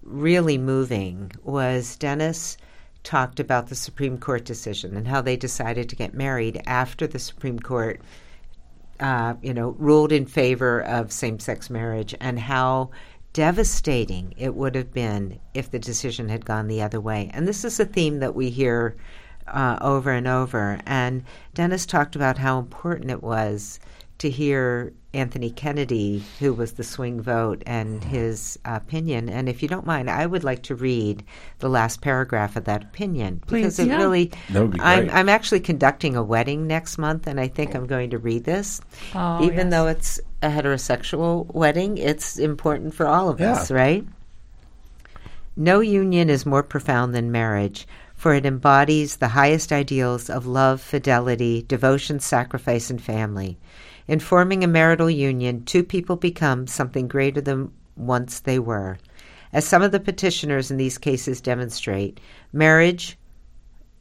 really moving was Dennis talked about the Supreme Court decision and how they decided to get married after the Supreme Court uh, you know, ruled in favor of same sex marriage and how devastating it would have been if the decision had gone the other way. And this is a theme that we hear uh, over and over. And Dennis talked about how important it was to hear Anthony Kennedy, who was the swing vote, and his opinion. And if you don't mind, I would like to read the last paragraph of that opinion because Please. it Yeah. really. Be I'm. I'm actually conducting a wedding next month, and I think I'm going to read this. Oh, Even yes. though it's a heterosexual wedding, it's important for all of us, right? No union is more profound than marriage, for it embodies the highest ideals of love, fidelity, devotion, sacrifice, and family. In forming a marital union, two people become something greater than once they were. As some of the petitioners in these cases demonstrate, marriage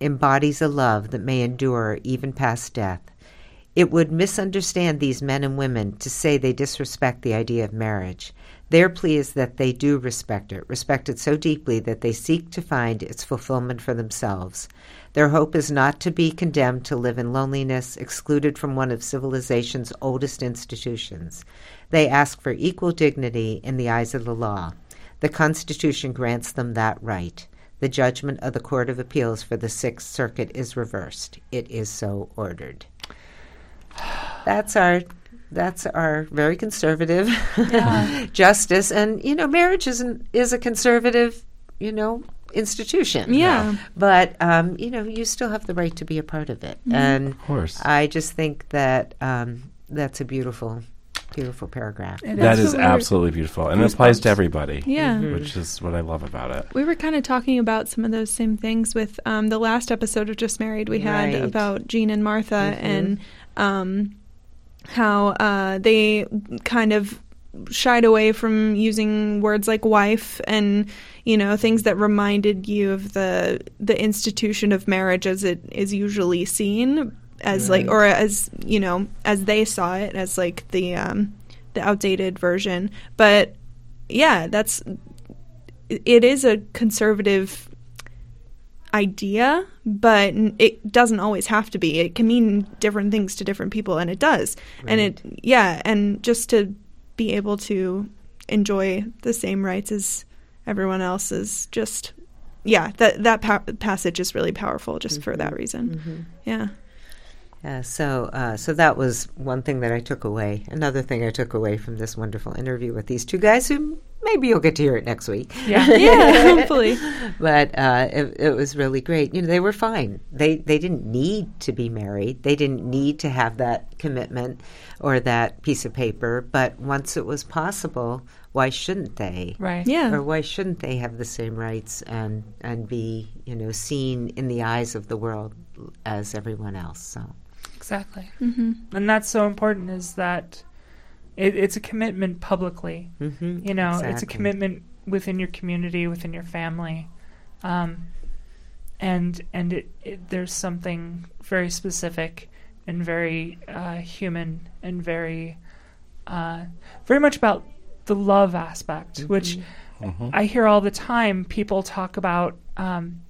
embodies a love that may endure even past death. It would misunderstand these men and women to say they disrespect the idea of marriage. Their plea is that they do respect it, respect it so deeply that they seek to find its fulfillment for themselves. Their hope is not to be condemned to live in loneliness, excluded from one of civilization's oldest institutions. They ask for equal dignity in the eyes of the law. The Constitution grants them that right. The judgment of the Court of Appeals for the Sixth Circuit is reversed. It is so ordered. That's our that's our very conservative justice, and you know, marriage is an, is a conservative, you know, institution. Yeah. but um, you know, you still have the right to be a part of it, and Of course. I just think that um, that's a beautiful, beautiful paragraph. It That is. is absolutely beautiful. And it applies to everybody. Yeah. Which is what I love about it. We were kind of talking about some of those same things with um, the last episode of Just Married we had Right. about Jean and Martha and um, how uh, they kind of shied away from using words like wife and you know things that reminded you of the the institution of marriage as it is usually seen as like or as you know as they saw it as like the um the outdated version. But yeah that's it is a conservative idea, but it doesn't always have to be. It can mean different things to different people, and it does. And it, yeah, and just to be able to enjoy the same rights as everyone else is just, yeah, that that pa- passage is really powerful just for that mm-hmm. reason. Mm-hmm. Yeah. Yeah, so uh, so that was one thing that I took away. Another thing I took away from this wonderful interview with these two guys, who maybe you'll get to hear it next week. Yeah. Yeah, hopefully. but uh, it, it was really great. You know, they were fine. They they didn't need to be married. They didn't need to have that commitment or that piece of paper. But once it was possible, why shouldn't they? Right. Yeah. Or why shouldn't they have the same rights and and be you know seen in the eyes of the world as everyone else? So Exactly. hmm And that's so important is that it, it's a commitment publicly. hmm You know, it's a commitment within your community, within your family. Um, and and it, it there's something very specific and very uh, human and very uh, very much about the love aspect, which I hear all the time. People talk about um,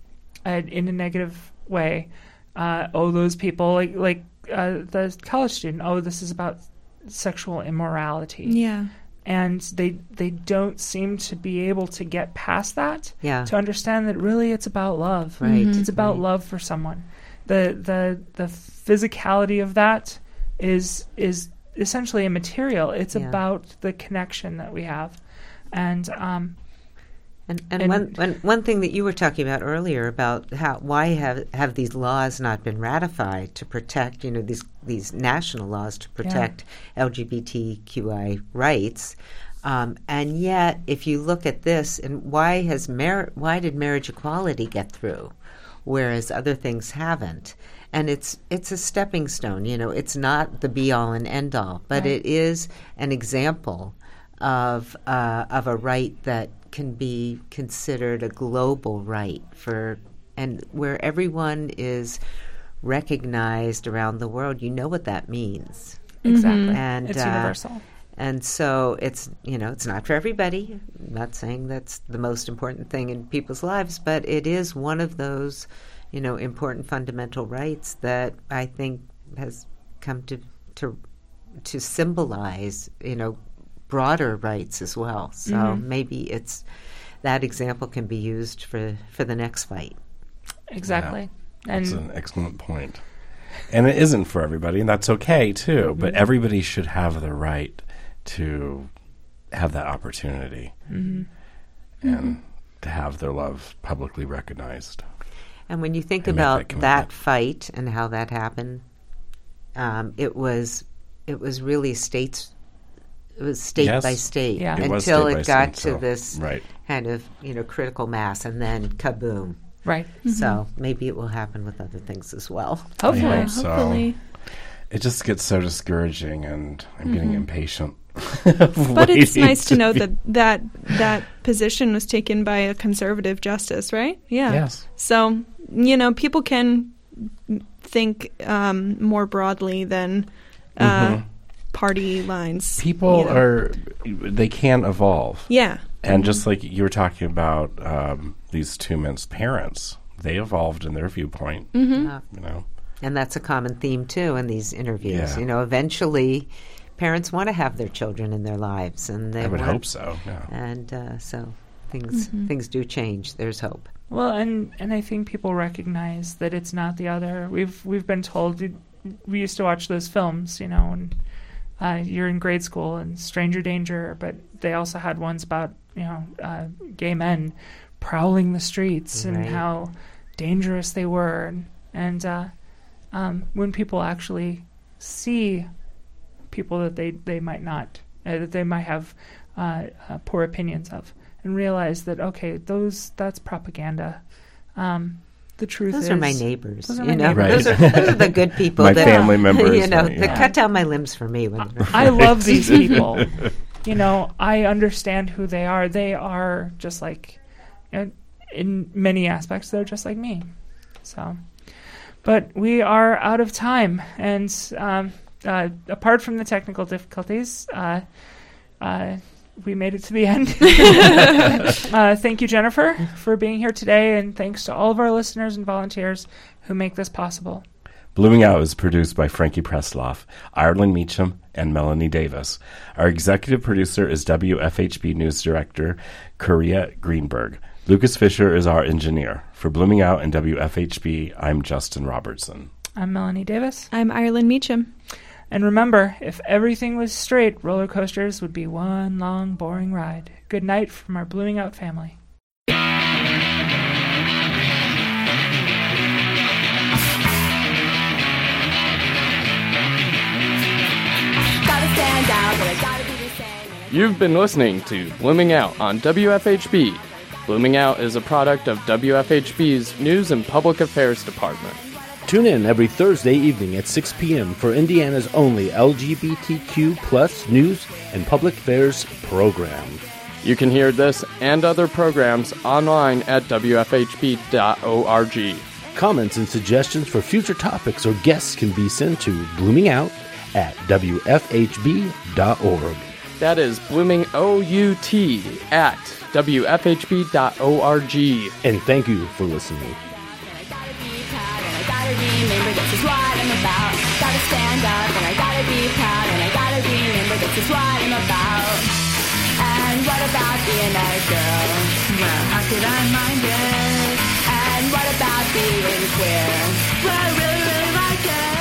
uh, in a negative way. Uh, oh, those people like like uh, the college student. Oh, this is about sexual immorality Yeah. and they they don't seem to be able to get past that Yeah. to understand that really it's about love Right, it's about right. love for someone the the the physicality of that is is essentially immaterial it's Yeah. about the connection that we have and um And, and, And- one, one, one thing that you were talking about earlier about how why have, have these laws not been ratified to protect you know these these national laws to protect LGBTQI rights, um, and yet if you look at this and why has mar- why did marriage equality get through, whereas other things haven't, and it's it's a stepping stone. You know, it's not the be all and end all, but it is an example of uh, of a right that can be considered a global right for and where everyone is recognized around the world. You know what that means, exactly and it's uh, universal and so it's you know it's not for everybody. I'm not saying that's the most important thing in people's lives, but it is one of those you know important fundamental rights that I think has come to to to symbolize you know broader rights as well. So mm-hmm. maybe it's that example can be used for for the next fight. exactly and That's an excellent point. And it isn't for everybody, and that's okay too. Mm-hmm. But everybody should have the right to have that opportunity mm-hmm. and to have their love publicly recognized. And when you think And make that about that, fight and how that happened, um, it was it was really states. It was state Yes. by state Yeah. It until state it got state, to so- this right. kind of you know critical mass, and then kaboom. right So maybe it will happen with other things as well. hopefully hope so. Hopefully. It just gets so discouraging, and I'm getting impatient. But it's nice to know that that that position was taken by a conservative justice, right? Yeah. Yes. So you know, people can think um, more broadly than uh, party lines. People you know. are, they can't evolve. Yeah. And just like you were talking about um, these two men's parents, they evolved in their viewpoint. Mm-hmm. Uh, You know, and that's a common theme too in these interviews. Yeah. You know, eventually, parents want to have their children in their lives, and they I would want- hope so. Yeah. And uh, so things things do change. There's hope. Well, and and I think people recognize that it's not the other. We've we've been told we used to watch those films, you know, and uh, you're in grade school and Stranger Danger, but they also had ones about you know uh, gay men prowling the streets and how dangerous they were, and, and uh, um, when people actually see people that they they might not uh, that they might have uh, uh, poor opinions of, and realize that okay, those that's propaganda. Um, the truth Those is, are my neighbors. Those are you know, neighbors. those, are, those are the good people. My that, family members, You know, right, that yeah. cut down my limbs for me. When I love these people. you know, I understand who they are. They are just like, you know, in many aspects, they're just like me. So, but we are out of time, and um, uh, apart from the technical difficulties, uh, uh, we made it to the end. uh, thank you, Jennifer, for being here today, and thanks to all of our listeners and volunteers who make this possible. Blooming Out is produced by Frankie Presloff, Ireland Meacham, and Melanie Davis. Our executive producer is WFHB News Director Korea Greenberg. Lucas Fisher is our engineer. For Blooming Out and WFHB, I'm Justin Robertson. I'm Melanie Davis. I'm Ireland Meacham. And remember, if everything was straight, roller coasters would be one long, boring ride. Good night from our Blooming Out family. Gotta stand out, but I gotta be the same. and I You've been listening to Blooming Out on WFHB. Blooming Out is a product of WFHB's News and Public Affairs Department. Tune in every Thursday evening at 6 p.m. for Indiana's only LGBTQ plus news and public affairs program. You can hear this and other programs online at WFHB.org. Comments and suggestions for future topics or guests can be sent to bloomingout at WFHB.org. That is Blooming OUT at WFHB.org. And thank you for listening. Gotta remember this is what I'm about. Gotta stand up, and I gotta be proud, and I gotta remember. this is what I'm about. And what about being a girl? Well, how could I mind it? And what about being queer? Well, I really, really like it.